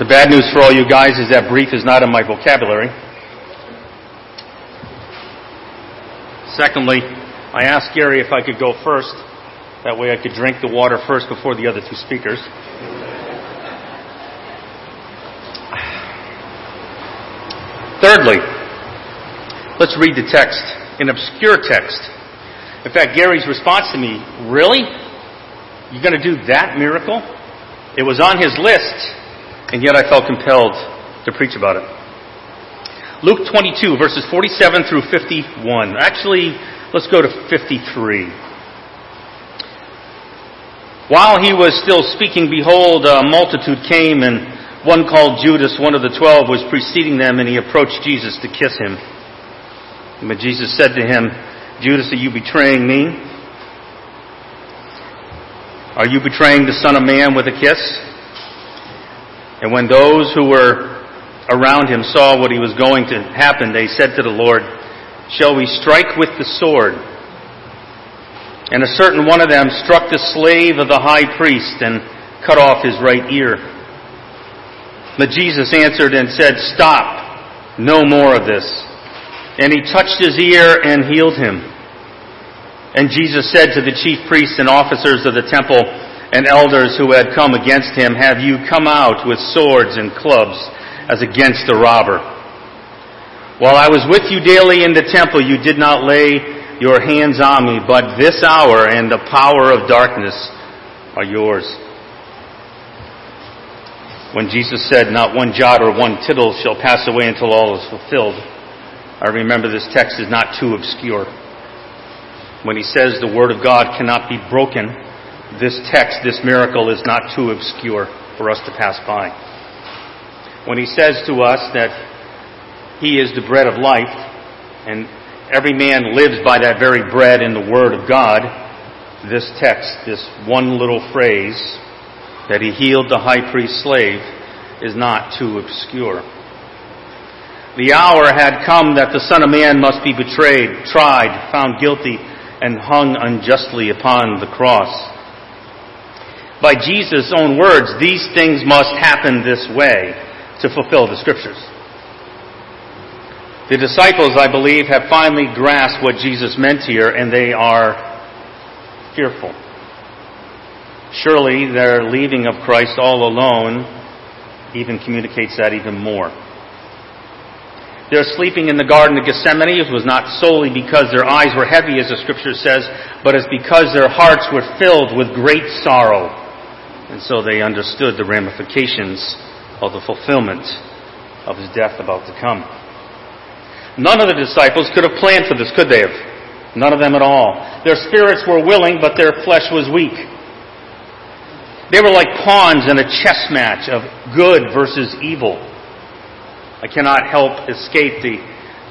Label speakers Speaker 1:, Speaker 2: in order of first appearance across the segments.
Speaker 1: The bad news for all you guys is that brief is not in my vocabulary. Secondly, I asked Gary if I could go first. That way I could drink the water first before the other two speakers. Thirdly, let's read the text, an obscure text. In fact, Gary's response to me, really? You're going to do that miracle? It was on his list, and yet I felt compelled to preach about it. Luke 22, verses 47 through 51. Actually, let's go to 53. While he was still speaking, behold, a multitude came and one called Judas, one of the twelve, was preceding them, and he approached Jesus to kiss him. But Jesus said to him, Judas, are you betraying me? Are you betraying the Son of Man with a kiss? And when those who were around him saw what he was going to happen, they said to the Lord, Shall we strike with the sword? And a certain one of them struck the slave of the high priest and cut off his right ear. But Jesus answered and said, Stop, no more of this. And he touched his ear and healed him. And Jesus said to the chief priests and officers of the temple and elders who had come against him, Have you come out with swords and clubs as against a robber? While I was with you daily in the temple, you did not lay your hands on me, but this hour and the power of darkness are yours. When Jesus said, Not one jot or one tittle shall pass away until all is fulfilled, I remember this text is not too obscure. When he says the Word of God cannot be broken, this text, this miracle, is not too obscure for us to pass by. When he says to us that he is the bread of life, and every man lives by that very bread in the Word of God, this text, this one little phrase, that he healed the high priest's slave is not too obscure. The hour had come that the Son of Man must be betrayed, tried, found guilty, and hung unjustly upon the cross. By Jesus' own words, these things must happen this way to fulfill the Scriptures. The disciples, I believe, have finally grasped what Jesus meant here, and they are fearful. Surely their leaving of Christ all alone even communicates that even more. Their sleeping in the Garden of Gethsemane was not solely because their eyes were heavy, as the Scripture says, but it's because their hearts were filled with great sorrow. And so they understood the ramifications of the fulfillment of his death about to come. None of the disciples could have planned for this, could they have? None of them at all. Their spirits were willing, but their flesh was weak. They were like pawns in a chess match of good versus evil. I cannot help escape the,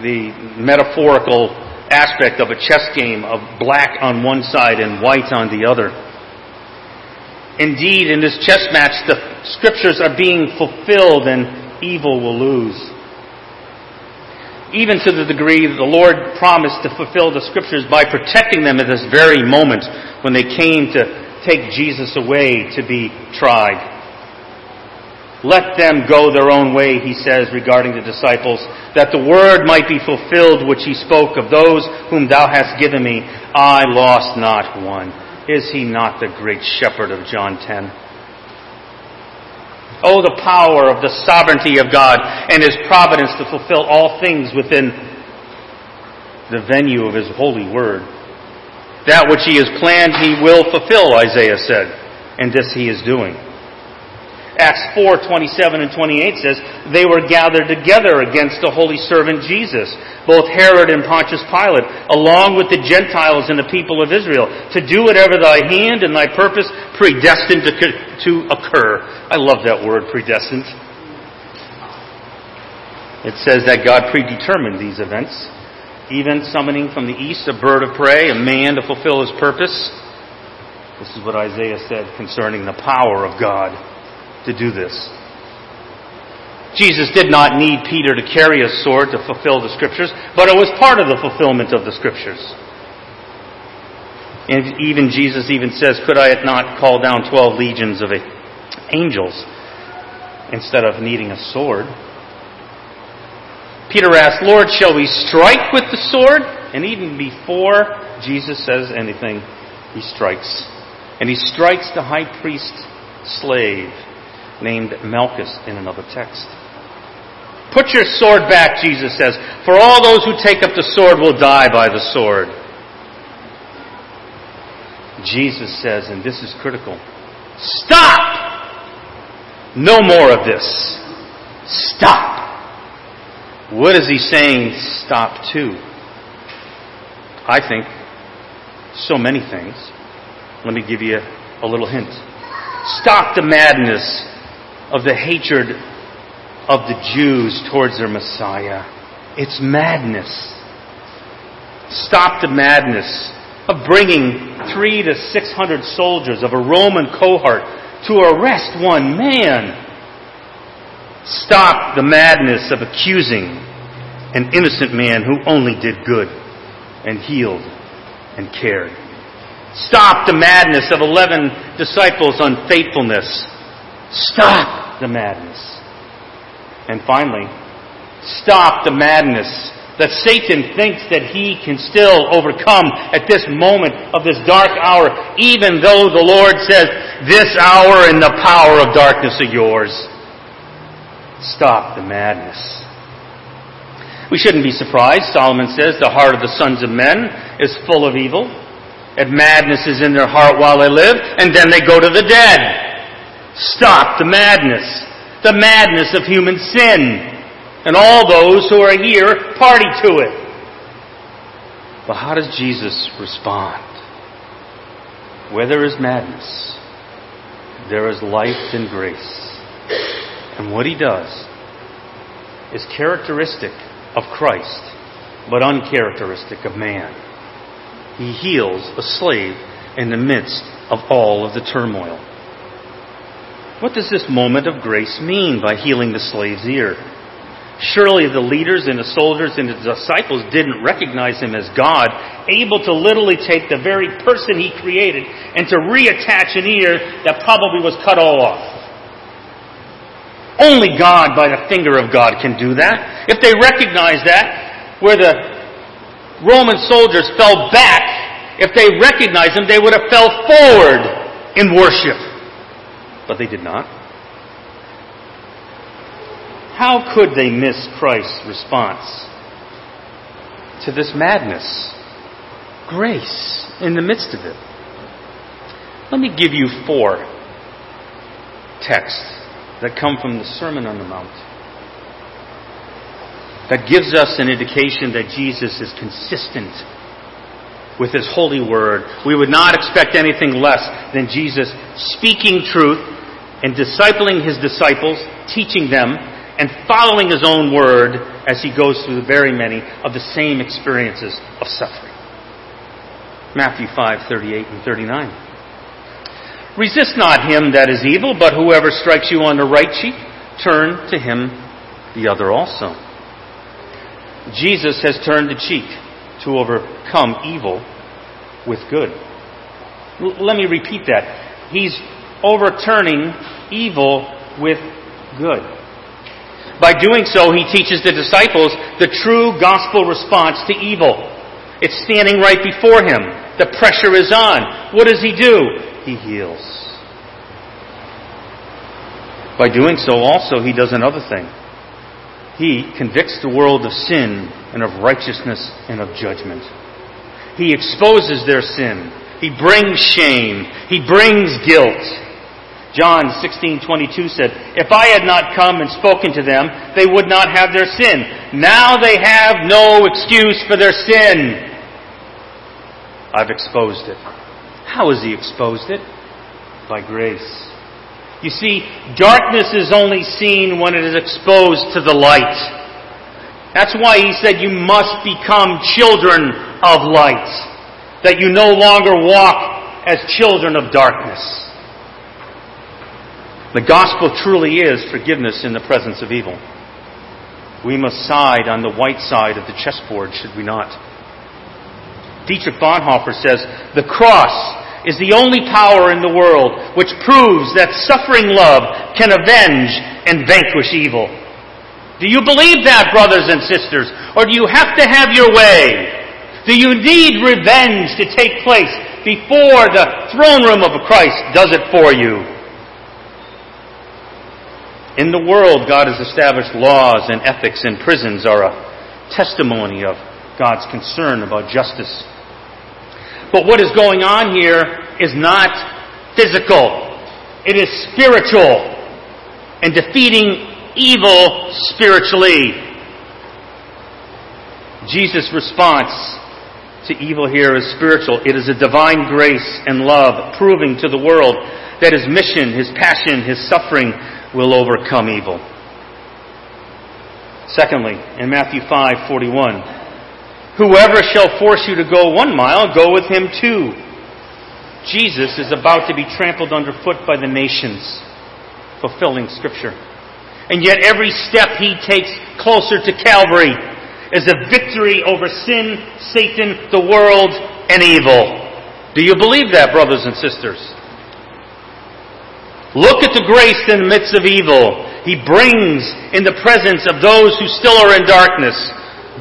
Speaker 1: the metaphorical aspect of a chess game of black on one side and white on the other. Indeed, in this chess match, the scriptures are being fulfilled and evil will lose. Even to the degree that the Lord promised to fulfill the scriptures by protecting them at this very moment when they came to take Jesus away to be tried. Let them go their own way, he says regarding the disciples, that the word might be fulfilled which he spoke of those whom thou hast given me. I lost not one. Is he not the great shepherd of John 10? Oh, the power of the sovereignty of God and his providence to fulfill all things within the venue of his holy word. That which he has planned, he will fulfill, Isaiah said. And this he is doing. Acts 4, 27 and 28 says, They were gathered together against the holy servant Jesus, both Herod and Pontius Pilate, along with the Gentiles and the people of Israel, to do whatever thy hand and thy purpose predestined to, to occur. I love that word, predestined. It says that God predetermined these events even summoning from the east a bird of prey, a man to fulfill his purpose. This is what Isaiah said concerning the power of God to do this. Jesus did not need Peter to carry a sword to fulfill the scriptures, but it was part of the fulfillment of the scriptures. And even Jesus even says, Could I not call down twelve legions of angels? instead of needing a sword. Peter asked, Lord, shall we strike with the sword? And even before Jesus says anything, he strikes. And he strikes the high priest slave named Malchus in another text. Put your sword back, Jesus says, for all those who take up the sword will die by the sword. Jesus says, and this is critical, stop! No more of this. Stop! What is he saying stop to? I think so many things. Let me give you a little hint. Stop the madness of the hatred of the Jews towards their Messiah. It's madness. Stop the madness of bringing three to six hundred soldiers of a Roman cohort to arrest one man. Stop the madness of accusing an innocent man who only did good and healed and cared. Stop the madness of 11 disciples' unfaithfulness. Stop the madness. And finally, stop the madness that Satan thinks that he can still overcome at this moment of this dark hour, even though the Lord says, this hour and the power of darkness are yours. Stop the madness. We shouldn't be surprised. Solomon says the heart of the sons of men is full of evil, and madness is in their heart while they live, and then they go to the dead. Stop the madness. The madness of human sin. And all those who are here party to it. But how does Jesus respond? Where there is madness, there is life and grace. And what he does is characteristic of Christ, but uncharacteristic of man. He heals a slave in the midst of all of the turmoil. What does this moment of grace mean by healing the slave's ear? Surely the leaders and the soldiers and the disciples didn't recognize him as God, able to literally take the very person he created and to reattach an ear that probably was cut all off. Only God, by the finger of God, can do that. If they recognize that, where the Roman soldiers fell back, if they recognized him, they would have fell forward in worship. But they did not. How could they miss Christ's response to this madness? Grace in the midst of it. Let me give you four texts that come from the Sermon on the Mount that gives us an indication that Jesus is consistent with His holy word. We would not expect anything less than Jesus speaking truth and discipling His disciples, teaching them, and following His own word as He goes through the very many of the same experiences of suffering. Matthew 5, 38 and 39. Resist not him that is evil, but whoever strikes you on the right cheek, turn to him the other also. Jesus has turned the cheek to overcome evil with good. L- let me repeat that. He's overturning evil with good. By doing so, he teaches the disciples the true gospel response to evil. It's standing right before him. The pressure is on. What does he do? He heals. By doing so, also, he does another thing. He convicts the world of sin and of righteousness and of judgment. He exposes their sin. He brings shame. He brings guilt. John 16:22 said, "If I had not come and spoken to them, they would not have their sin. Now they have no excuse for their sin. I've exposed it." How has he exposed it? By grace. You see, darkness is only seen when it is exposed to the light. That's why he said you must become children of light. That you no longer walk as children of darkness. The gospel truly is forgiveness in the presence of evil. We must side on the white side of the chessboard, should we not? Dietrich Bonhoeffer says, the cross is the only power in the world which proves that suffering love can avenge and vanquish evil. Do you believe that, brothers and sisters? Or do you have to have your way? Do you need revenge to take place before the throne room of Christ does it for you? In the world, God has established laws and ethics, and prisons are a testimony of God's concern about justice. But what is going on here is not physical. It is spiritual and defeating evil spiritually. Jesus' response to evil here is spiritual. It is a divine grace and love proving to the world that his mission, his passion, his suffering will overcome evil. Secondly, in Matthew 5:41, whoever shall force you to go 1 mile, go with him 2. Jesus is about to be trampled underfoot by the nations, fulfilling scripture. And yet every step he takes closer to Calvary is a victory over sin, Satan, the world, and evil. Do you believe that, brothers and sisters? Look at the grace in the midst of evil. He brings in the presence of those who still are in darkness,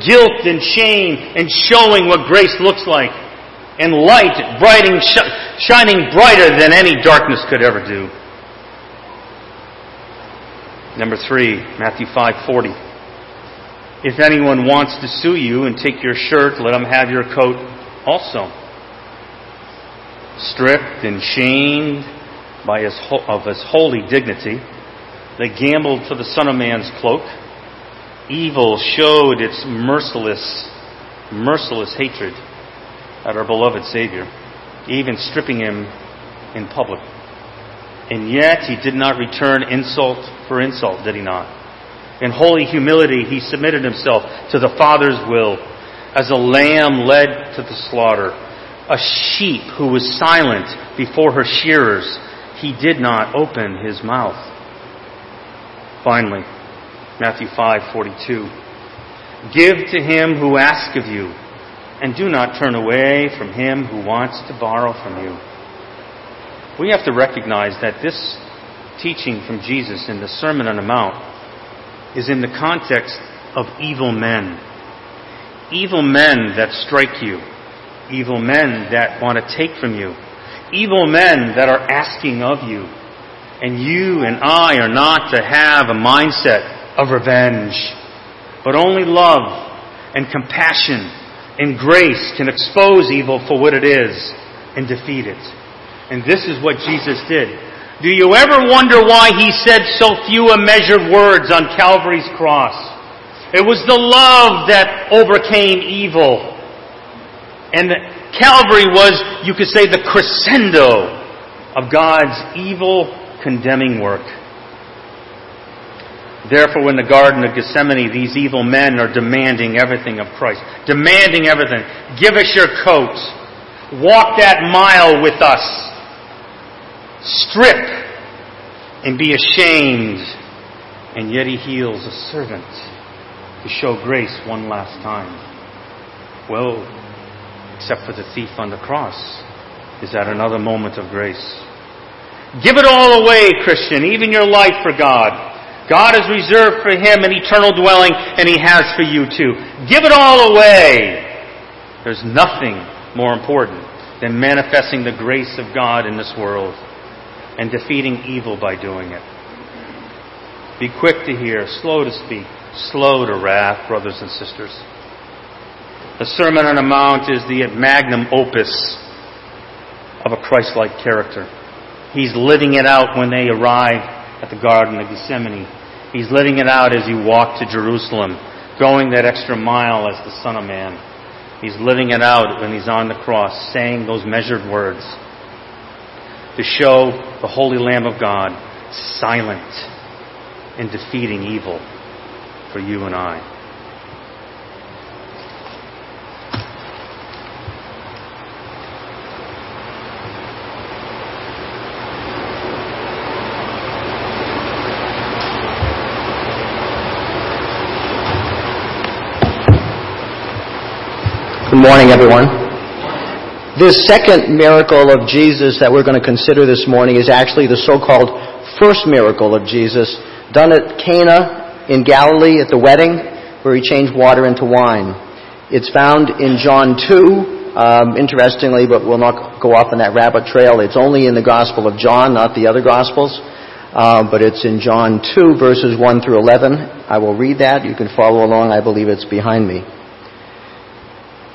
Speaker 1: guilt and shame, and showing what grace looks like, and light brighting, shining brighter than any darkness could ever do. Number three, Matthew 5:40. If anyone wants to sue you and take your shirt, let him have your coat also. Stripped and shamed by his, of his holy dignity, they gambled for the Son of Man's cloak. Evil showed its merciless, merciless hatred at our beloved Savior, even stripping him in public. And yet he did not return insult for insult, did he not? In holy humility, he submitted himself to the Father's will as a lamb led to the slaughter, a sheep who was silent before her shearers. He did not open his mouth. Finally, Matthew 5:42. Give to him who asks of you, and do not turn away from him who wants to borrow from you. We have to recognize that this teaching from Jesus in the Sermon on the Mount is in the context of evil men. Evil men that strike you. Evil men that want to take from you. Evil men that are asking of you. And you and I are not to have a mindset of revenge, but only love and compassion and grace can expose evil for what it is and defeat it. And this is what Jesus did. Do you ever wonder why he said so few measured words on Calvary's cross? It was the love that overcame evil. And Calvary was, you could say, the crescendo of God's evil condemning work. Therefore, in the Garden of Gethsemane, these evil men are demanding everything of Christ. Demanding everything. Give us your coat. Walk that mile with us strip and be ashamed, and yet he heals a servant to show grace one last time. Well, except for the thief on the cross, is that another moment of grace. Give it all away, Christian, even your life for God. God has reserved for him an eternal dwelling, and he has for you too. Give it all away. There's nothing more important than manifesting the grace of God in this world and defeating evil by doing it. Be quick to hear, slow to speak, slow to wrath, brothers and sisters. The Sermon on the Mount is the magnum opus of a Christ like character. He's living it out when they arrive at the Garden of Gethsemane. He's living it out as he walked to Jerusalem, going that extra mile as the Son of Man. He's living it out when he's on the cross, saying those measured words to show the Holy Lamb of God silent in defeating evil for you and I.
Speaker 2: Good morning, everyone. This second miracle of Jesus that we're going to consider this morning is actually the so-called first miracle of Jesus done at Cana in Galilee at the wedding, where he changed water into wine. It's found in John 2, um, interestingly, but we'll not go off on that rabbit trail. It's only in the Gospel of John, not the other Gospels. Uh, but it's in John 2, verses 1 through 11. I will read that. You can follow along. I believe it's behind me.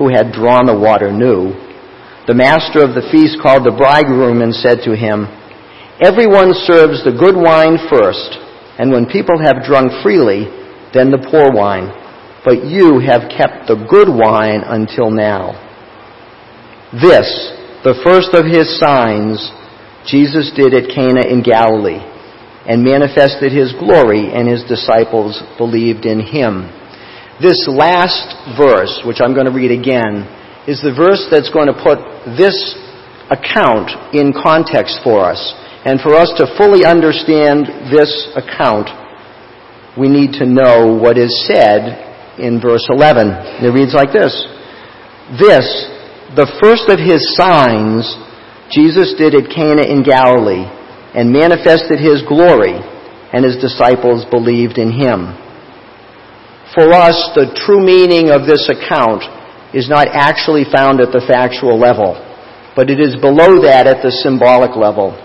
Speaker 2: who had drawn the water knew. The master of the feast called the bridegroom and said to him, Everyone serves the good wine first, and when people have drunk freely, then the poor wine. But you have kept the good wine until now. This, the first of his signs, Jesus did at Cana in Galilee, and manifested his glory, and his disciples believed in him. This last verse, which I'm going to read again, is the verse that's going to put this account in context for us. And for us to fully understand this account, we need to know what is said in verse 11. It reads like this. This, the first of his signs, Jesus did at Cana in Galilee and manifested his glory, and his disciples believed in him. For us, the true meaning of this account is not actually found at the factual level, but it is below that at the symbolic level.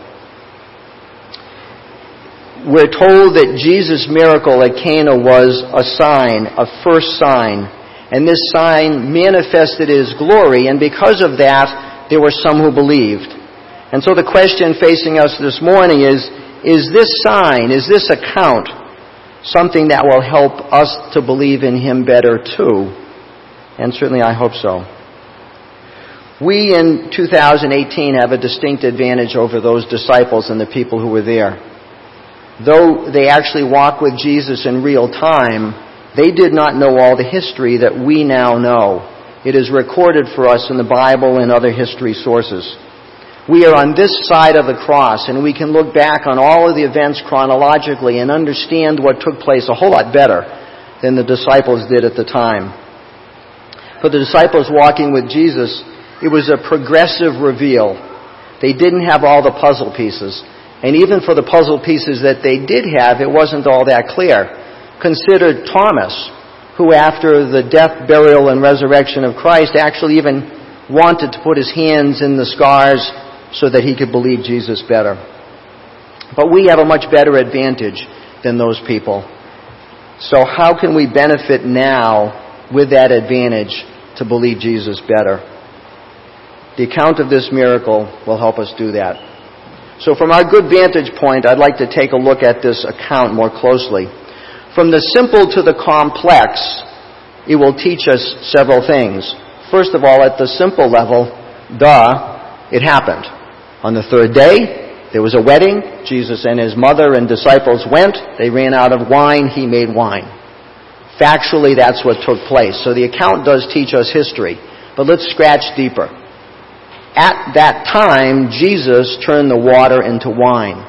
Speaker 2: We're told that Jesus' miracle at Cana was a sign, a first sign, and this sign manifested his glory, and because of that, there were some who believed. And so the question facing us this morning is, is this sign, is this account something that will help us to believe in Him better too. And certainly I hope so. We in 2018 have a distinct advantage over those disciples and the people who were there. Though they actually walk with Jesus in real time, they did not know all the history that we now know. It is recorded for us in the Bible and other history sources we are on this side of the cross and we can look back on all of the events chronologically and understand what took place a whole lot better than the disciples did at the time. For the disciples walking with Jesus, it was a progressive reveal. They didn't have all the puzzle pieces. And even for the puzzle pieces that they did have, it wasn't all that clear. Consider Thomas, who after the death, burial, and resurrection of Christ actually even wanted to put his hands in the scars so that he could believe Jesus better. But we have a much better advantage than those people. So how can we benefit now with that advantage to believe Jesus better? The account of this miracle will help us do that. So from our good vantage point, I'd like to take a look at this account more closely. From the simple to the complex, it will teach us several things. First of all, at the simple level, duh, it happened. On the third day, there was a wedding. Jesus and his mother and disciples went. They ran out of wine. He made wine. Factually, that's what took place. So the account does teach us history. But let's scratch deeper. At that time, Jesus turned the water into wine.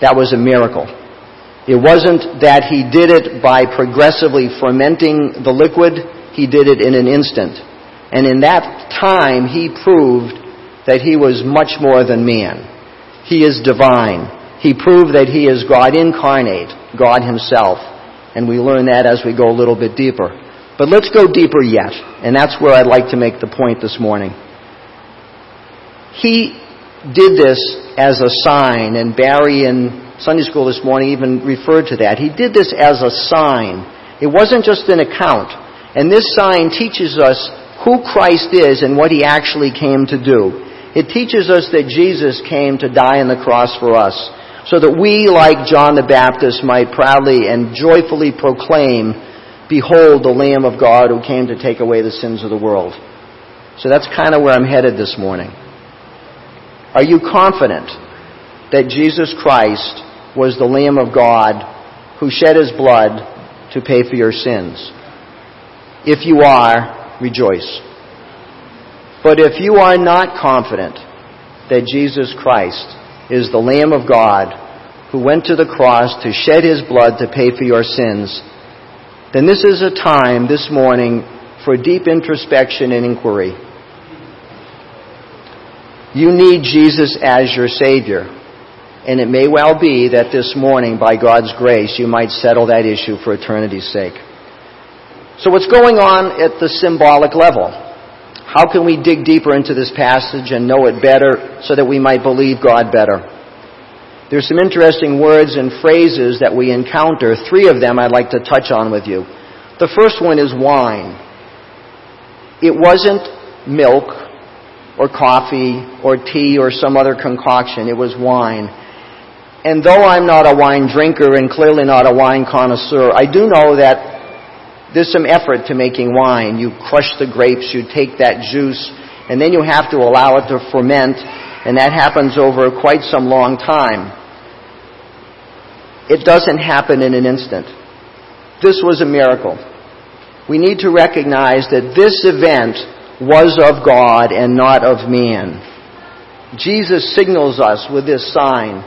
Speaker 2: That was a miracle. It wasn't that he did it by progressively fermenting the liquid. He did it in an instant. And in that time, he proved that he was much more than man. He is divine. He proved that he is God incarnate, God himself. And we learn that as we go a little bit deeper. But let's go deeper yet. And that's where I'd like to make the point this morning. He did this as a sign, and Barry in Sunday school this morning even referred to that. He did this as a sign. It wasn't just an account. And this sign teaches us who Christ is and what he actually came to do. It teaches us that Jesus came to die on the cross for us so that we, like John the Baptist, might proudly and joyfully proclaim, Behold the Lamb of God who came to take away the sins of the world. So that's kind of where I'm headed this morning. Are you confident that Jesus Christ was the Lamb of God who shed his blood to pay for your sins. If you are, rejoice. But if you are not confident that Jesus Christ is the Lamb of God who went to the cross to shed his blood to pay for your sins, then this is a time this morning for deep introspection and inquiry. You need Jesus as your Savior. And it may well be that this morning, by God's grace, you might settle that issue for eternity's sake. So what's going on at the symbolic level? How can we dig deeper into this passage and know it better so that we might believe God better? There's some interesting words and phrases that we encounter. Three of them I'd like to touch on with you. The first one is wine. It wasn't milk or coffee or tea or some other concoction. It was wine. And though I'm not a wine drinker and clearly not a wine connoisseur, I do know that there's some effort to making wine. You crush the grapes, you take that juice, and then you have to allow it to ferment, and that happens over quite some long time. It doesn't happen in an instant. This was a miracle. We need to recognize that this event was of God and not of man. Jesus signals us with this sign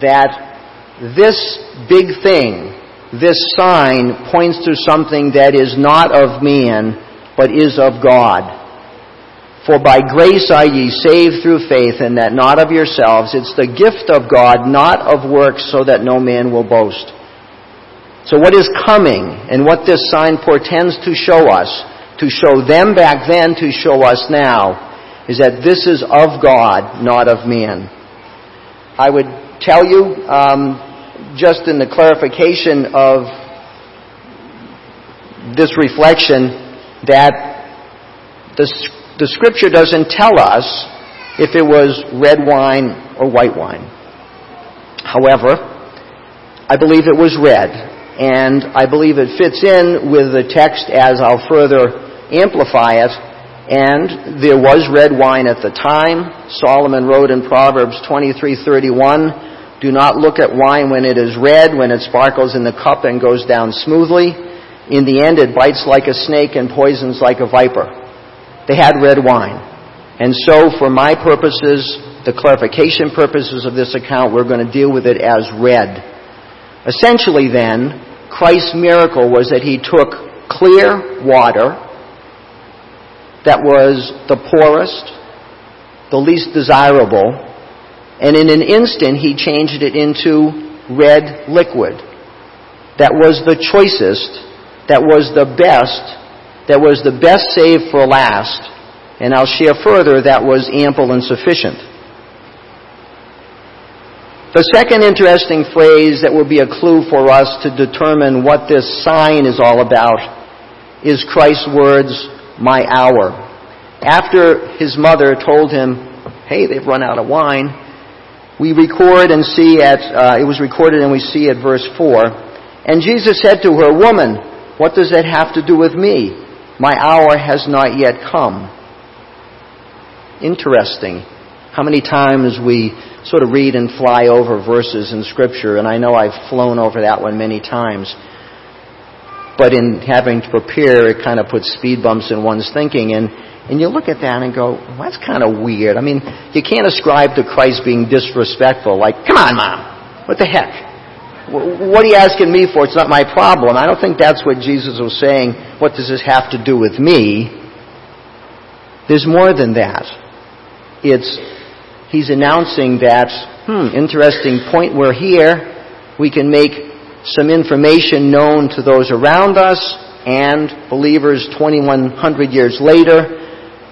Speaker 2: that this big thing, this sign, points to something that is not of man, but is of God. For by grace are ye saved through faith, and that not of yourselves. It's the gift of God, not of works, so that no man will boast. So what is coming, and what this sign portends to show us, to show them back then, to show us now, is that this is of God, not of man. I would tell you, um, just in the clarification of this reflection, that the, the scripture doesn't tell us if it was red wine or white wine. However, I believe it was red, and I believe it fits in with the text as I'll further amplify it. And there was red wine at the time. Solomon wrote in Proverbs 23:31, do not look at wine when it is red, when it sparkles in the cup and goes down smoothly. In the end, it bites like a snake and poisons like a viper. They had red wine. And so, for my purposes, the clarification purposes of this account, we're going to deal with it as red. Essentially, then, Christ's miracle was that he took clear water that was the poorest, the least desirable, and in an instant he changed it into red liquid. That was the choicest, that was the best, that was the best saved for last. And I'll share further that was ample and sufficient. The second interesting phrase that will be a clue for us to determine what this sign is all about is Christ's words, my hour. After his mother told him, hey, they've run out of wine, we record and see at, uh, it was recorded and we see at verse 4. And Jesus said to her, Woman, what does that have to do with me? My hour has not yet come. Interesting how many times we sort of read and fly over verses in Scripture, and I know I've flown over that one many times. But in having to prepare, it kind of puts speed bumps in one's thinking. And and you look at that and go, well, that's kind of weird. I mean, you can't ascribe to Christ being disrespectful, like, come on, mom, what the heck? What are you asking me for? It's not my problem. I don't think that's what Jesus was saying. What does this have to do with me? There's more than that. It's, he's announcing that, hmm, interesting point. We're here. We can make some information known to those around us and believers 2100 years later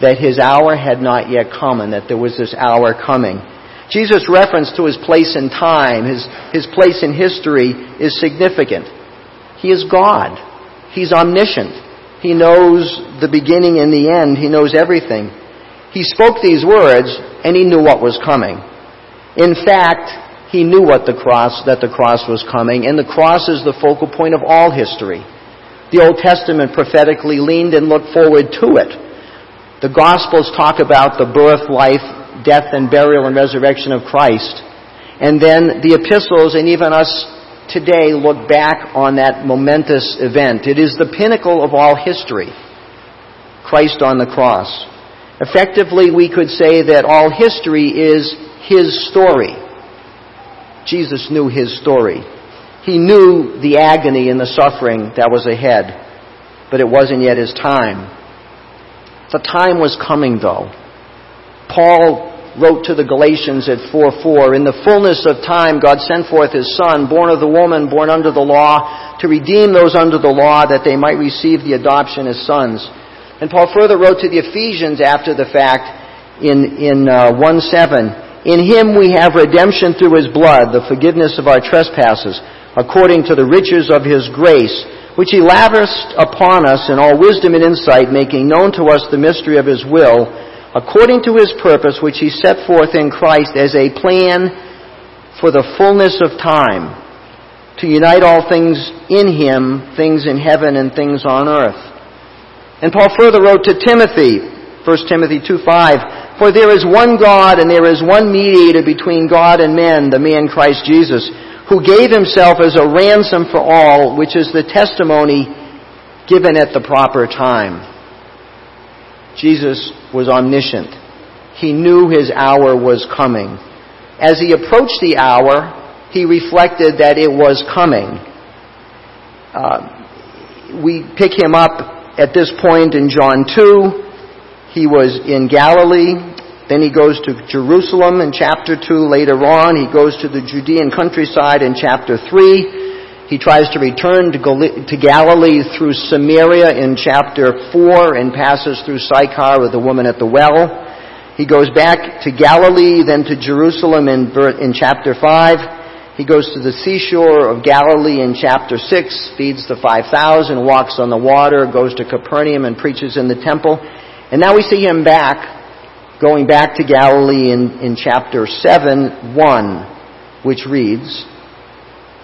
Speaker 2: that his hour had not yet come and that there was this hour coming. Jesus' reference to his place in time, his, his place in history, is significant. He is God. He's omniscient. He knows the beginning and the end. He knows everything. He spoke these words, and he knew what was coming. In fact, he knew what the cross, that the cross was coming, and the cross is the focal point of all history. The Old Testament prophetically leaned and looked forward to it. The Gospels talk about the birth, life, death, and burial and resurrection of Christ. And then the epistles and even us today look back on that momentous event. It is the pinnacle of all history. Christ on the cross. Effectively, we could say that all history is His story. Jesus knew His story. He knew the agony and the suffering that was ahead, but it wasn't yet His time. The time was coming, though. Paul wrote to the Galatians at 4:4, In the fullness of time God sent forth His Son, born of the woman, born under the law, to redeem those under the law, that they might receive the adoption as sons. And Paul further wrote to the Ephesians after the fact in, in uh, 1 7. In him we have redemption through his blood, the forgiveness of our trespasses, according to the riches of his grace, which he lavished upon us in all wisdom and insight, making known to us the mystery of his will, according to his purpose, which he set forth in Christ as a plan for the fullness of time, to unite all things in him, things in heaven and things on earth. And Paul further wrote to Timothy, 1 Timothy 2:5, For there is one God and there is one mediator between God and men, the man Christ Jesus, who gave himself as a ransom for all, which is the testimony given at the proper time. Jesus was omniscient. He knew his hour was coming. As he approached the hour, he reflected that it was coming. Uh, we pick him up at this point in John 2, he was in Galilee. Then he goes to Jerusalem in chapter 2 later on. He goes to the Judean countryside in chapter 3. He tries to return to Galilee through Samaria in chapter 4 and passes through Sychar with the woman at the well. He goes back to Galilee, then to Jerusalem in, in chapter 5. He goes to the seashore of Galilee in chapter 6, feeds the 5,000, walks on the water, goes to Capernaum and preaches in the temple. And now we see him back, going back to Galilee in, in chapter 7, 1, which reads,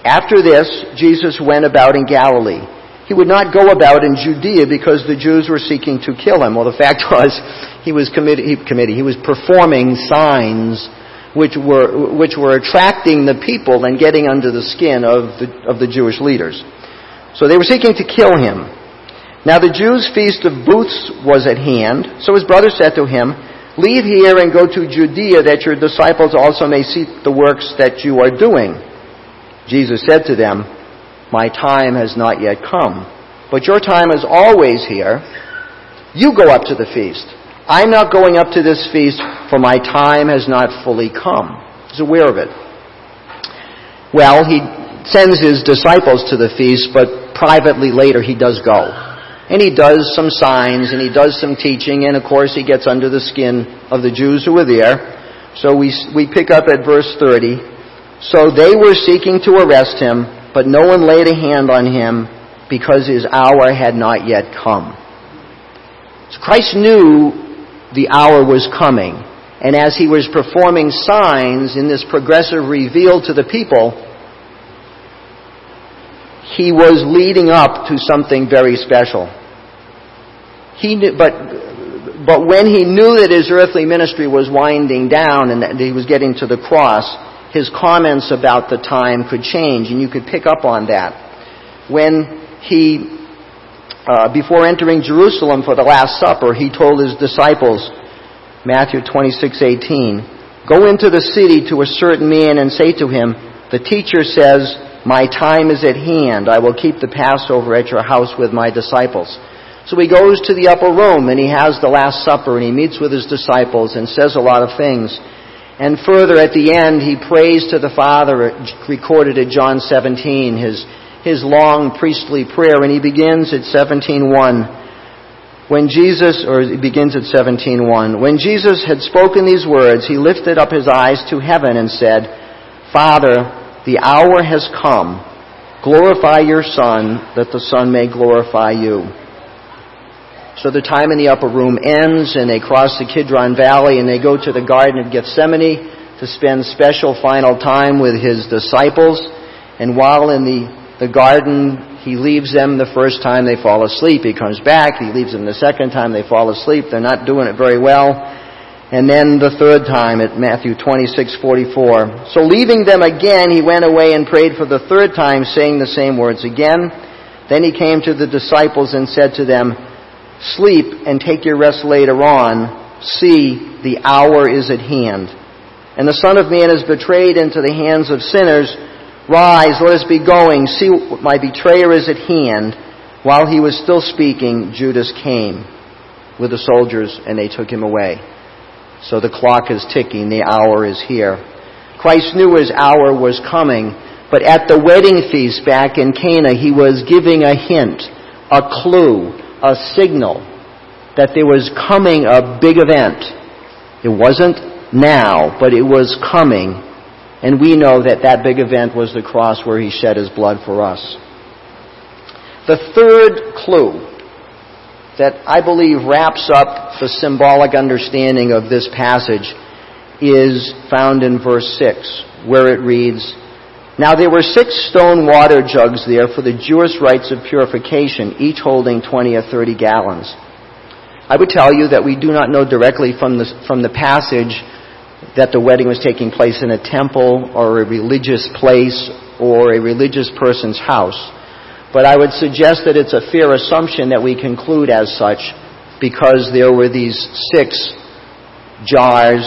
Speaker 2: After this, Jesus went about in Galilee. He would not go about in Judea because the Jews were seeking to kill him. Well, the fact was, he was committed, he, committed, he was performing signs which were, which were attracting the people and getting under the skin of the, of the Jewish leaders. So they were seeking to kill him. Now the Jews' feast of booths was at hand, so his brother said to him, Leave here and go to Judea that your disciples also may see the works that you are doing. Jesus said to them, My time has not yet come, but your time is always here. You go up to the feast. I'm not going up to this feast, for my time has not fully come. He's aware of it. Well, he sends his disciples to the feast, but privately later he does go. And he does some signs, and he does some teaching, and of course he gets under the skin of the Jews who were there. So we, we pick up at verse 30. So they were seeking to arrest him, but no one laid a hand on him because his hour had not yet come. So Christ knew the hour was coming. And as he was performing signs in this progressive reveal to the people, he was leading up to something very special. He knew, but, but when he knew that his earthly ministry was winding down and that he was getting to the cross, his comments about the time could change, and you could pick up on that. When he uh, before entering Jerusalem for the Last Supper, he told his disciples, Matthew 26:18, "Go into the city to a certain man and say to him, the teacher says, my time is at hand. I will keep the Passover at your house with my disciples." So he goes to the upper room and he has the Last Supper and he meets with his disciples and says a lot of things. And further, at the end, he prays to the Father, recorded at John 17, his his long priestly prayer, and he begins at 17:1. When Jesus, or it begins at 17.1, when Jesus had spoken these words, he lifted up his eyes to heaven and said, Father, the hour has come. Glorify your Son, that the Son may glorify you. So the time in the upper room ends, and they cross the Kidron Valley, and they go to the Garden of Gethsemane to spend special final time with his disciples. And while in the, the garden, he leaves them the first time they fall asleep. He comes back. He leaves them the second time they fall asleep. They're not doing it very well. And then the third time at Matthew 26:44. So leaving them again, he went away and prayed for the third time, saying the same words again. Then he came to the disciples and said to them, Sleep and take your rest later on. See, the hour is at hand. And the Son of Man is betrayed into the hands of sinners. Rise, let us be going. See, my betrayer is at hand. While he was still speaking, Judas came with the soldiers and they took him away. So the clock is ticking, the hour is here. Christ knew his hour was coming, but at the wedding feast back in Cana, he was giving a hint, a clue, a signal that there was coming a big event. It wasn't now, but it was coming and we know that that big event was the cross where he shed his blood for us. The third clue that I believe wraps up the symbolic understanding of this passage is found in verse 6, where it reads, Now there were six stone water jugs there for the Jewish rites of purification, each holding 20 or 30 gallons. I would tell you that we do not know directly from the, from the passage that the wedding was taking place in a temple or a religious place or a religious person's house. But I would suggest that it's a fair assumption that we conclude as such because there were these six jars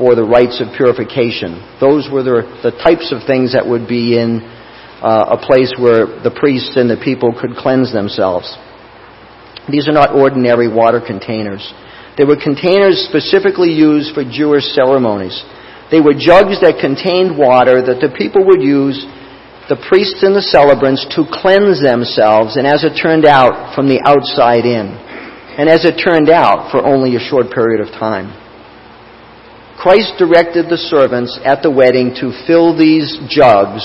Speaker 2: for the rites of purification. Those were the, the types of things that would be in uh, a place where the priests and the people could cleanse themselves. These are not ordinary water containers. They were containers specifically used for Jewish ceremonies. They were jugs that contained water that the people would use, the priests and the celebrants, to cleanse themselves, and as it turned out, from the outside in. And as it turned out, for only a short period of time. Christ directed the servants at the wedding to fill these jugs,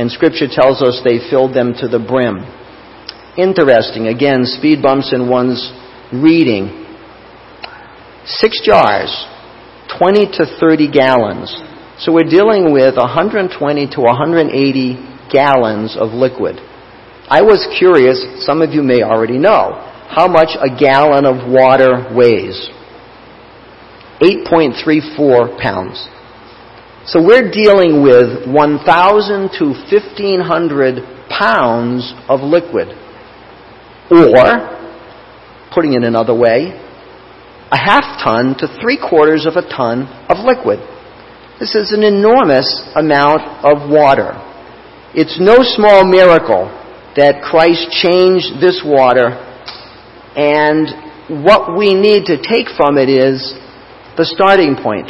Speaker 2: and Scripture tells us they filled them to the brim. Interesting, again, speed bumps in one's reading six jars, 20 to 30 gallons. So we're dealing with 120 to 180 gallons of liquid. I was curious, some of you may already know, how much a gallon of water weighs. 8.34 pounds. So we're dealing with 1,000 to 1,500 pounds of liquid. Or, putting it another way, a half ton to three quarters of a ton of liquid. This is an enormous amount of water. It's no small miracle that Christ changed this water, and what we need to take from it is the starting point.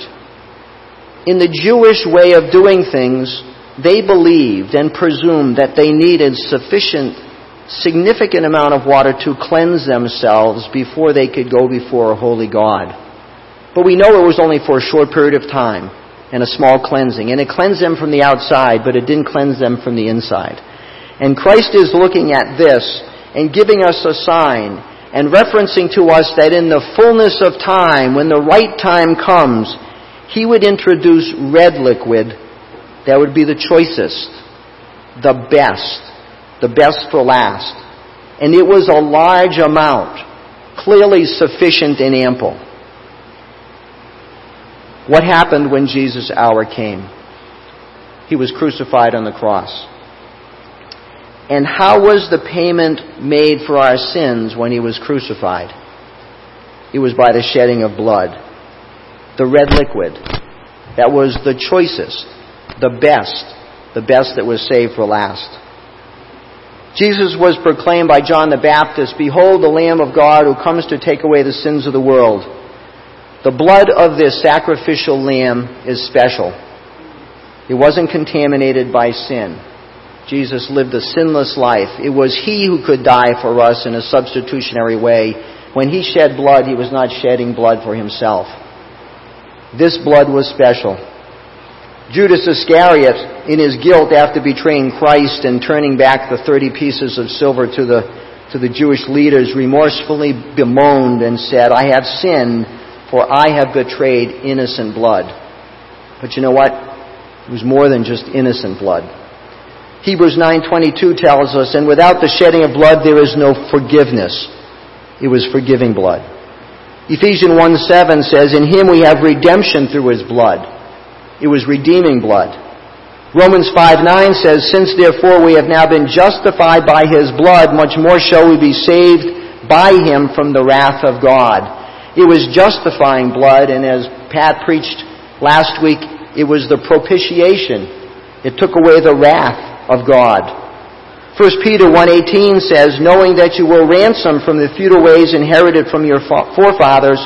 Speaker 2: In the Jewish way of doing things, they believed and presumed that they needed sufficient significant amount of water to cleanse themselves before they could go before a holy God. But we know it was only for a short period of time and a small cleansing. And it cleansed them from the outside, but it didn't cleanse them from the inside. And Christ is looking at this and giving us a sign and referencing to us that in the fullness of time, when the right time comes, He would introduce red liquid that would be the choicest, the best, the best for last. And it was a large amount, clearly sufficient and ample. What happened when Jesus' hour came? He was crucified on the cross. And how was the payment made for our sins when he was crucified? It was by the shedding of blood. The red liquid. That was the choicest, the best, the best that was saved for last. Jesus was proclaimed by John the Baptist, Behold the Lamb of God who comes to take away the sins of the world. The blood of this sacrificial lamb is special. It wasn't contaminated by sin. Jesus lived a sinless life. It was He who could die for us in a substitutionary way when he shed blood, he was not shedding blood for himself. This blood was special. Judas Iscariot, in his guilt after betraying Christ and turning back the 30 pieces of silver to the, to the Jewish leaders, remorsefully bemoaned and said, I have sinned, for I have betrayed innocent blood. But you know what? It was more than just innocent blood. Hebrews 9:22 tells us, "And without the shedding of blood there is no forgiveness." It was forgiving blood. Ephesians 1:7 says, "In him we have redemption through his blood." It was redeeming blood. Romans 5:9 says, "Since therefore we have now been justified by his blood, much more shall we be saved by him from the wrath of God." It was justifying blood, and as Pat preached last week, it was the propitiation. It took away the wrath of God. 1 Peter 1.18 says, Knowing that you were ransomed from the futile ways inherited from your forefathers,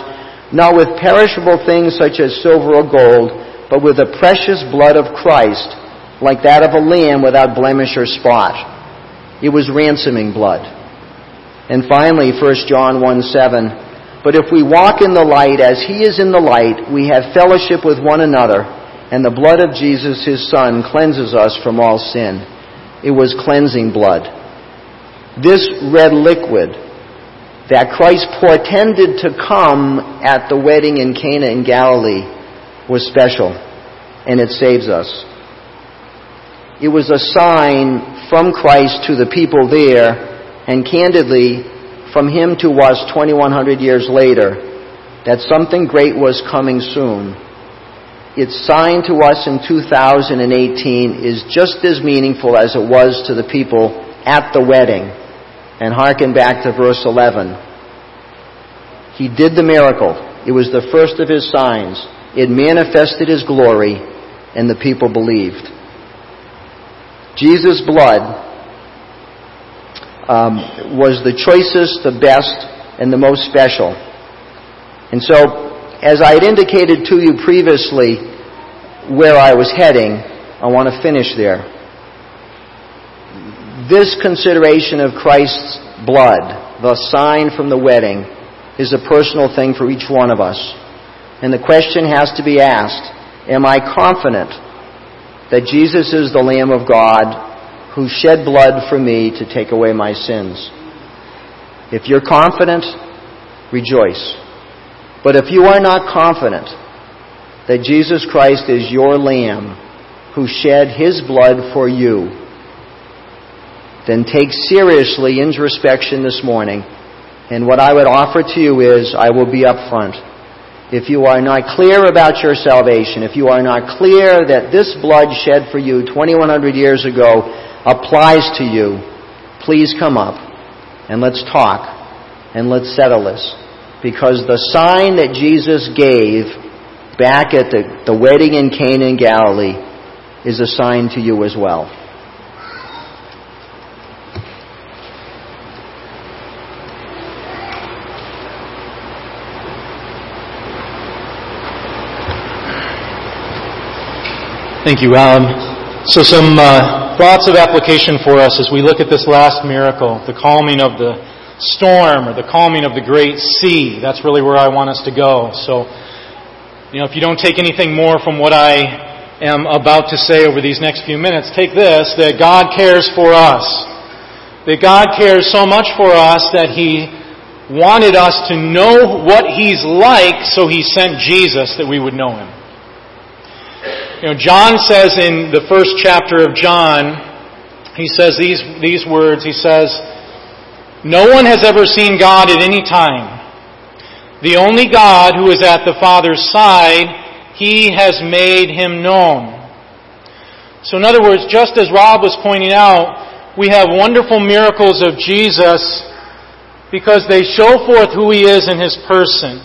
Speaker 2: not with perishable things such as silver or gold, but with the precious blood of Christ, like that of a lamb without blemish or spot. It was ransoming blood. And finally, 1 John 1 7, But if we walk in the light as he is in the light, we have fellowship with one another, and the blood of Jesus, his Son, cleanses us from all sin. It was cleansing blood. This red liquid that Christ portended to come at the wedding in Cana in Galilee was special, and it saves us. It was a sign from Christ to the people there, and candidly, from Him to us 2100 years later, that something great was coming soon. Its sign to us in 2018 is just as meaningful as it was to the people at the wedding. And hearken back to verse 11. He did the miracle. It was the first of his signs. It manifested his glory, and the people believed. Jesus' blood um, was the choicest, the best, and the most special. And so, as I had indicated to you previously where I was heading, I want to finish there. This consideration of Christ's blood, the sign from the wedding, is a personal thing for each one of us. And the question has to be asked, am I confident that Jesus is the Lamb of God who shed blood for me to take away my sins? If you're confident, rejoice. But if you are not confident that Jesus Christ is your Lamb who shed His blood for you, then take seriously introspection this morning. And what I would offer to you is I will be upfront if you are not clear about your salvation, if you are not clear that this blood shed for you 2100 years ago applies to you, please come up and let's talk and let's settle this. Because the sign that Jesus gave back at the, the wedding in Cana in Galilee is a sign to you as well.
Speaker 3: Thank you, Alan. So some uh, thoughts of application for us as we look at this last miracle, the calming of the storm or the calming of the great sea. That's really where I want us to go. So, you know, if you don't take anything more from what I am about to say over these next few minutes, take this, that God cares for us. That God cares so much for us that He wanted us to know what He's like, so He sent Jesus that we would know Him. You know, John says in the first chapter of John, he says these, these words, he says, No one has ever seen God at any time. The only God who is at the Father's side, he has made him known. So in other words, just as Rob was pointing out, we have wonderful miracles of Jesus because they show forth who he is in his person.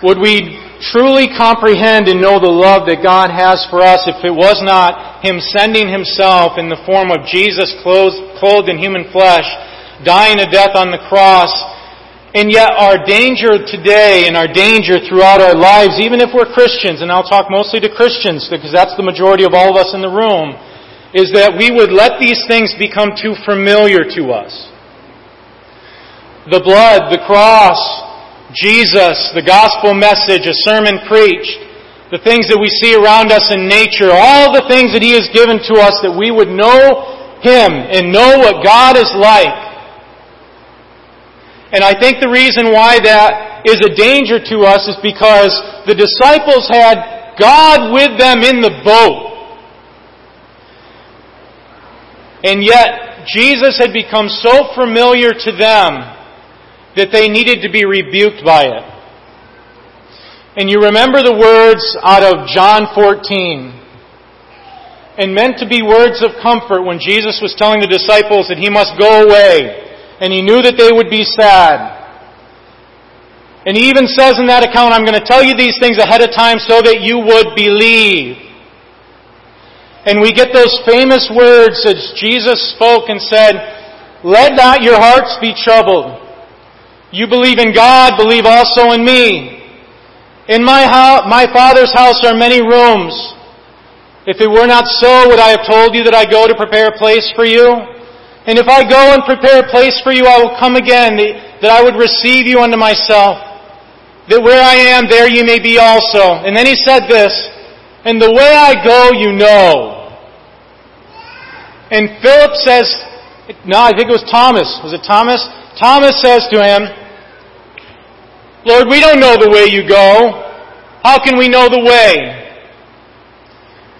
Speaker 3: Would we truly comprehend and know the love that God has for us if it was not Him sending Himself in the form of Jesus clothed in human flesh, dying a death on the cross, and yet our danger today and our danger throughout our lives, even if we're Christians, and I'll talk mostly to Christians because that's the majority of all of us in the room, is that we would let these things become too familiar to us. the blood, the cross, Jesus, the gospel message, a sermon preached, the things that we see around us in nature, all the things that He has given to us that we would know Him and know what God is like. And I think the reason why that is a danger to us is because the disciples had God with them in the boat. And yet, Jesus had become so familiar to them that they needed to be rebuked by it. And you remember the words out of John 14 and meant to be words of comfort when Jesus was telling the disciples that he must go away and he knew that they would be sad. And he even says in that account, I'm going to tell you these things ahead of time so that you would believe. And we get those famous words as Jesus spoke and said, Let not your hearts be troubled. You believe in God, believe also in me. In my, house, my Father's house are many rooms. If it were not so, would I have told you that I go to prepare a place for you? And if I go and prepare a place for you, I will come again, that I would receive you unto myself. That where I am, there you may be also. And then he said this, and the way I go, you know. And Philip says, no, I think it was Thomas. Was it Thomas? Thomas says to him, Lord, we don't know the way you go. How can we know the way?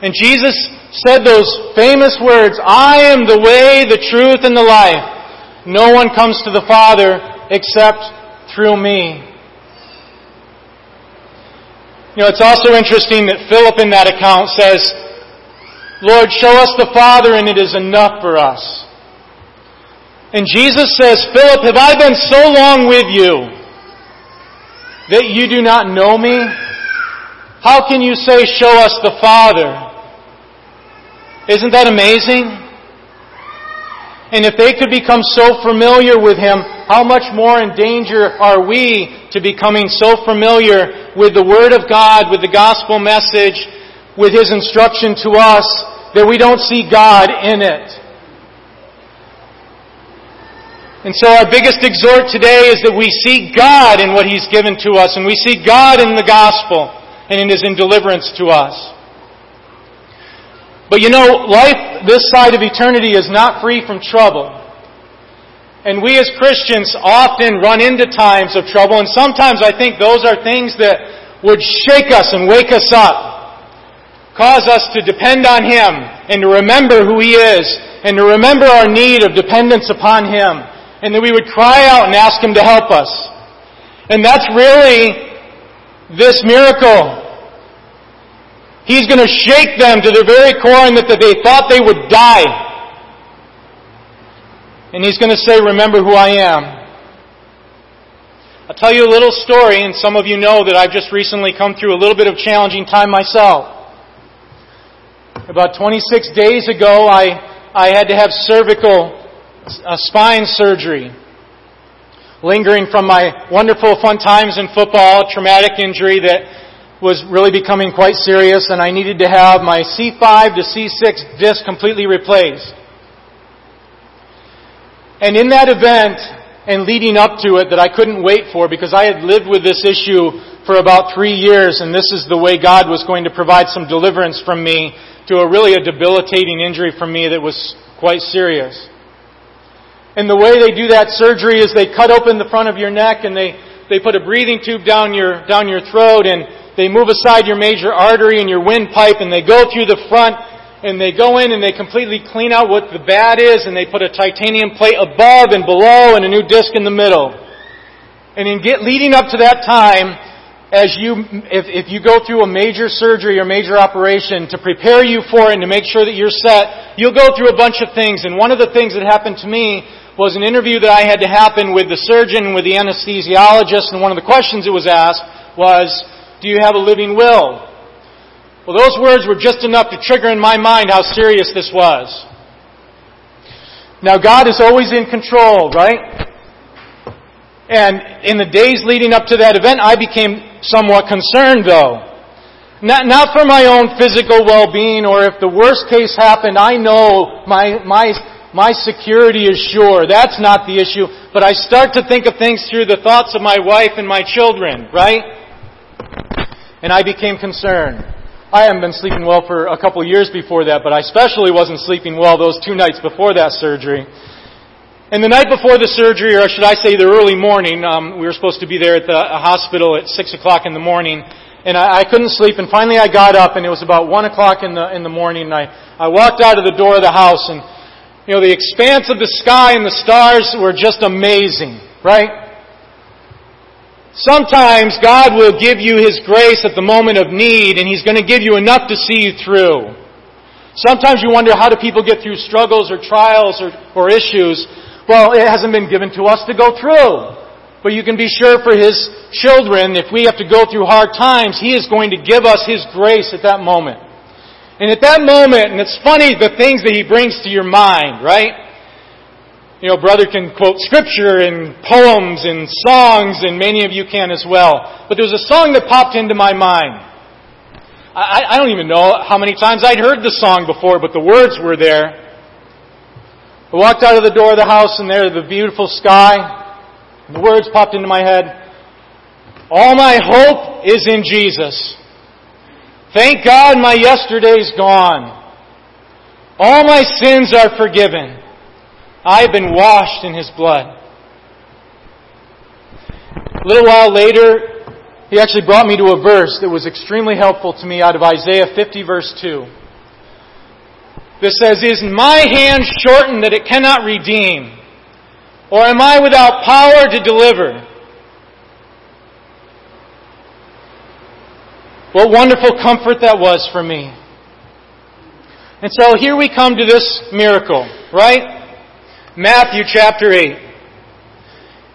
Speaker 3: And Jesus said those famous words, I am the way, the truth, and the life. No one comes to the Father except through me. You know, it's also interesting that Philip in that account says, Lord, show us the Father and it is enough for us. And Jesus says, Philip, have I been so long with you that you do not know me? How can you say, show us the Father? Isn't that amazing? And if they could become so familiar with Him, how much more in danger are we to becoming so familiar with the Word of God, with the gospel message, with His instruction to us, that we don't see God in it? And so our biggest exhort today is that we seek God in what He's given to us, and we seek God in the gospel and in His in deliverance to us. But you know, life this side of eternity is not free from trouble. And we as Christians often run into times of trouble, and sometimes I think those are things that would shake us and wake us up. Cause us to depend on Him and to remember who He is and to remember our need of dependence upon Him and that we would cry out and ask Him to help us. And that's really this miracle. He's going to shake them to their very core and that they thought they would die. And He's going to say, remember who I am. I'll tell you a little story, and some of you know that I've just recently come through a little bit of challenging time myself. About 26 days ago, I, I had to have cervical a spine surgery. Lingering from my wonderful fun times in football, traumatic injury that was really becoming quite serious, and I needed to have my C5 to C6 disc completely replaced. And in that event, and leading up to it that I couldn't wait for because I had lived with this issue for about three years and this is the way God was going to provide some deliverance from me to a really a debilitating injury for me that was quite serious. And the way they do that surgery is they cut open the front of your neck and they, they put a breathing tube down your, down your throat and they move aside your major artery and your windpipe and they go through the front and they go in and they completely clean out what the bad is and they put a titanium plate above and below and a new disc in the middle. And in get, leading up to that time, as you, if, if you go through a major surgery or major operation to prepare you for it and to make sure that you're set, you'll go through a bunch of things. And one of the things that happened to me was an interview that I had to happen with the surgeon, with the anesthesiologist, and one of the questions that was asked was, do you have a living will? Well, those words were just enough to trigger in my mind how serious this was. Now, God is always in control, right? And in the days leading up to that event, I became somewhat concerned, though. Not, not for my own physical well-being, or if the worst case happened, I know my, my My security is sure. That's not the issue. But I start to think of things through the thoughts of my wife and my children, right? And I became concerned. I haven't been sleeping well for a couple years before that, but I especially wasn't sleeping well those two nights before that surgery. And the night before the surgery, or should I say the early morning, um, we were supposed to be there at the hospital at 6 o'clock in the morning, and I, I couldn't sleep, and finally I got up, and it was about 1 o'clock in the, in the morning, and I, I walked out of the door of the house, and, you know, the expanse of the sky and the stars were just amazing, right? Sometimes God will give you His grace at the moment of need and He's going to give you enough to see you through. Sometimes you wonder how do people get through struggles or trials or, or issues. Well, it hasn't been given to us to go through. But you can be sure for His children, if we have to go through hard times, He is going to give us His grace at that moment. And at that moment, and it's funny the things that He brings to your mind, right? You know, brother can quote scripture and poems and songs, and many of you can as well. But there was a song that popped into my mind. I, I don't even know how many times I'd heard the song before, but the words were there. I walked out of the door of the house, and there, the beautiful sky, the words popped into my head. All my hope is in Jesus. Thank God my yesterday's gone. All my sins are forgiven. I have been washed in His blood. A little while later, he actually brought me to a verse that was extremely helpful to me out of Isaiah 50 verse 2. This says, Is my hand shortened that it cannot redeem? Or am I without power to deliver? What wonderful comfort that was for me. And so here we come to this miracle, right? Matthew chapter 8.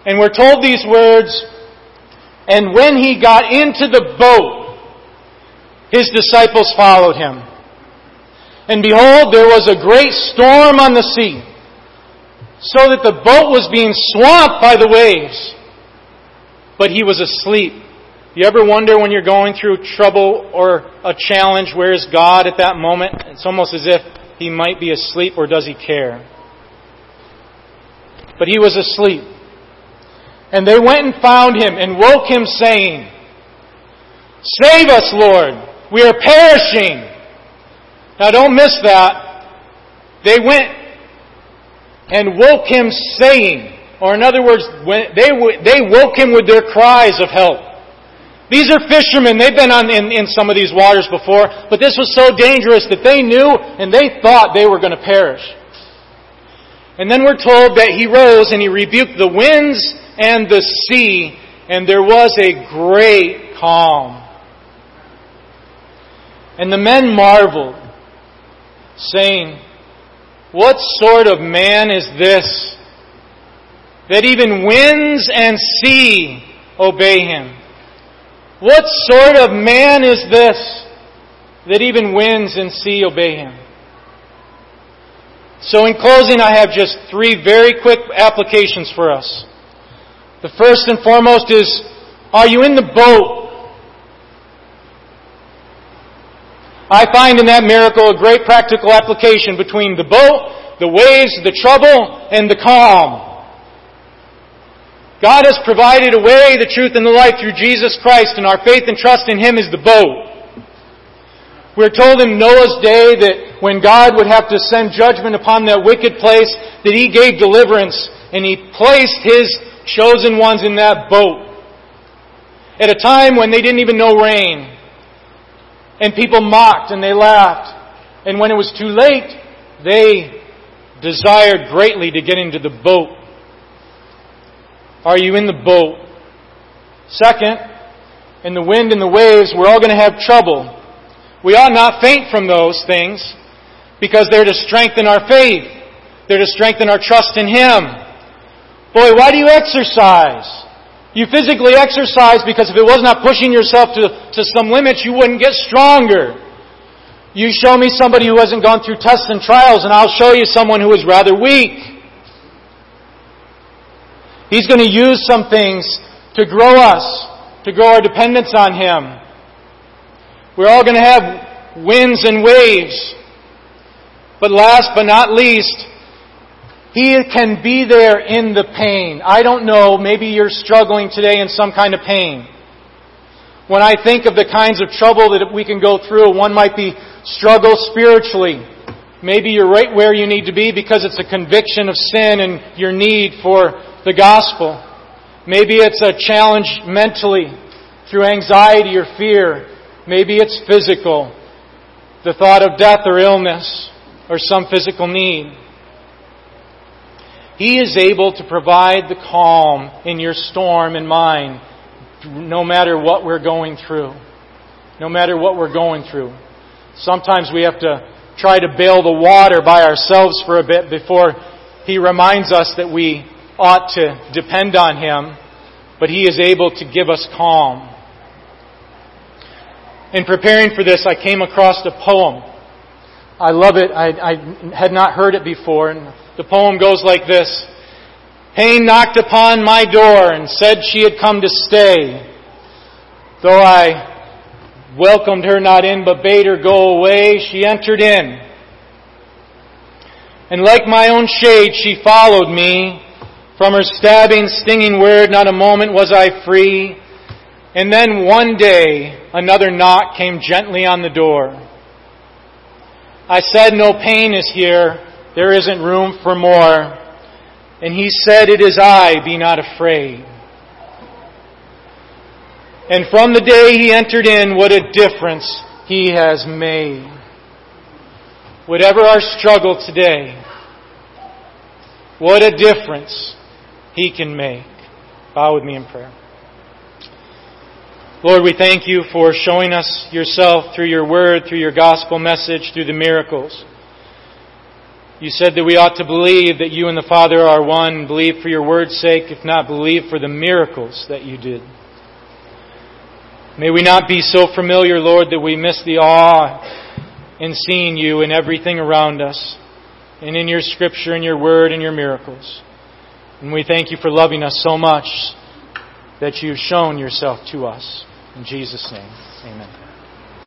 Speaker 3: And we're told these words, and when he got into the boat, his disciples followed him. And behold, there was a great storm on the sea, so that the boat was being swamped by the waves. But he was asleep. You ever wonder when you're going through trouble or a challenge, where is God at that moment? It's almost as if he might be asleep, or does he care? but he was asleep. And they went and found him and woke him, saying, Save us, Lord! We are perishing! Now don't miss that. They went and woke him, saying, or in other words, they, woke him with their cries of help. These are fishermen. They've been on, in, in some of these waters before, but this was so dangerous that they knew and they thought they were going to perish. And then we're told that he rose and he rebuked the winds and the sea, and there was a great calm. And the men marveled, saying, What sort of man is this, that even winds and sea obey him? What sort of man is this, that even winds and sea obey him? So in closing, I have just three very quick applications for us. The first and foremost is, are you in the boat? I find in that miracle a great practical application between the boat, the waves, the trouble, and the calm. God has provided a way, the truth, and the life through Jesus Christ, and our faith and trust in Him is the boat. We're told in Noah's day that when God would have to send judgment upon that wicked place, that He gave deliverance and He placed His chosen ones in that boat. At a time when they didn't even know rain. And people mocked and they laughed. And when it was too late, they desired greatly to get into the boat. Are you in the boat? Second, in the wind and the waves, we're all going to have trouble. We ought not faint from those things because they're to strengthen our faith. They're to strengthen our trust in Him. Boy, why do you exercise? You physically exercise because if it was not pushing yourself to, to some limits, you wouldn't get stronger. You show me somebody who hasn't gone through tests and trials, and I'll show you someone who is rather weak. He's going to use some things to grow us, to grow our dependence on Him. We're all going to have winds and waves. But last but not least, He can be there in the pain. I don't know, maybe you're struggling today in some kind of pain. When I think of the kinds of trouble that we can go through, one might be struggle spiritually. Maybe you're right where you need to be because it's a conviction of sin and your need for the gospel. Maybe it's a challenge mentally through anxiety or fear. Maybe it's physical, the thought of death or illness or some physical need. He is able to provide the calm in your storm and mine no matter what we're going through. No matter what we're going through. Sometimes we have to try to bail the water by ourselves for a bit before He reminds us that we ought to depend on Him, but He is able to give us calm. In preparing for this, I came across a poem. I love it. I, I had not heard it before. And the poem goes like this. Pain knocked upon my door and said she had come to stay. Though I welcomed her not in but bade her go away, she entered in. And like my own shade, she followed me. From her stabbing, stinging word, not a moment was I free. And then one day, another knock came gently on the door. I said, No pain is here. There isn't room for more. And he said, It is I, be not afraid. And from the day he entered in, what a difference he has made. Whatever our struggle today, what a difference he can make. Bow with me in prayer. Lord, we thank you for showing us yourself through your word, through your gospel message, through the miracles. You said that we ought to believe that you and the Father are one, believe for your word's sake, if not believe for the miracles that you did. May we not be so familiar, Lord, that we miss the awe in seeing you in everything around us, and in your scripture and your word and your miracles. And we thank you for loving us so much that you've shown yourself to us. In Jesus' name, amen.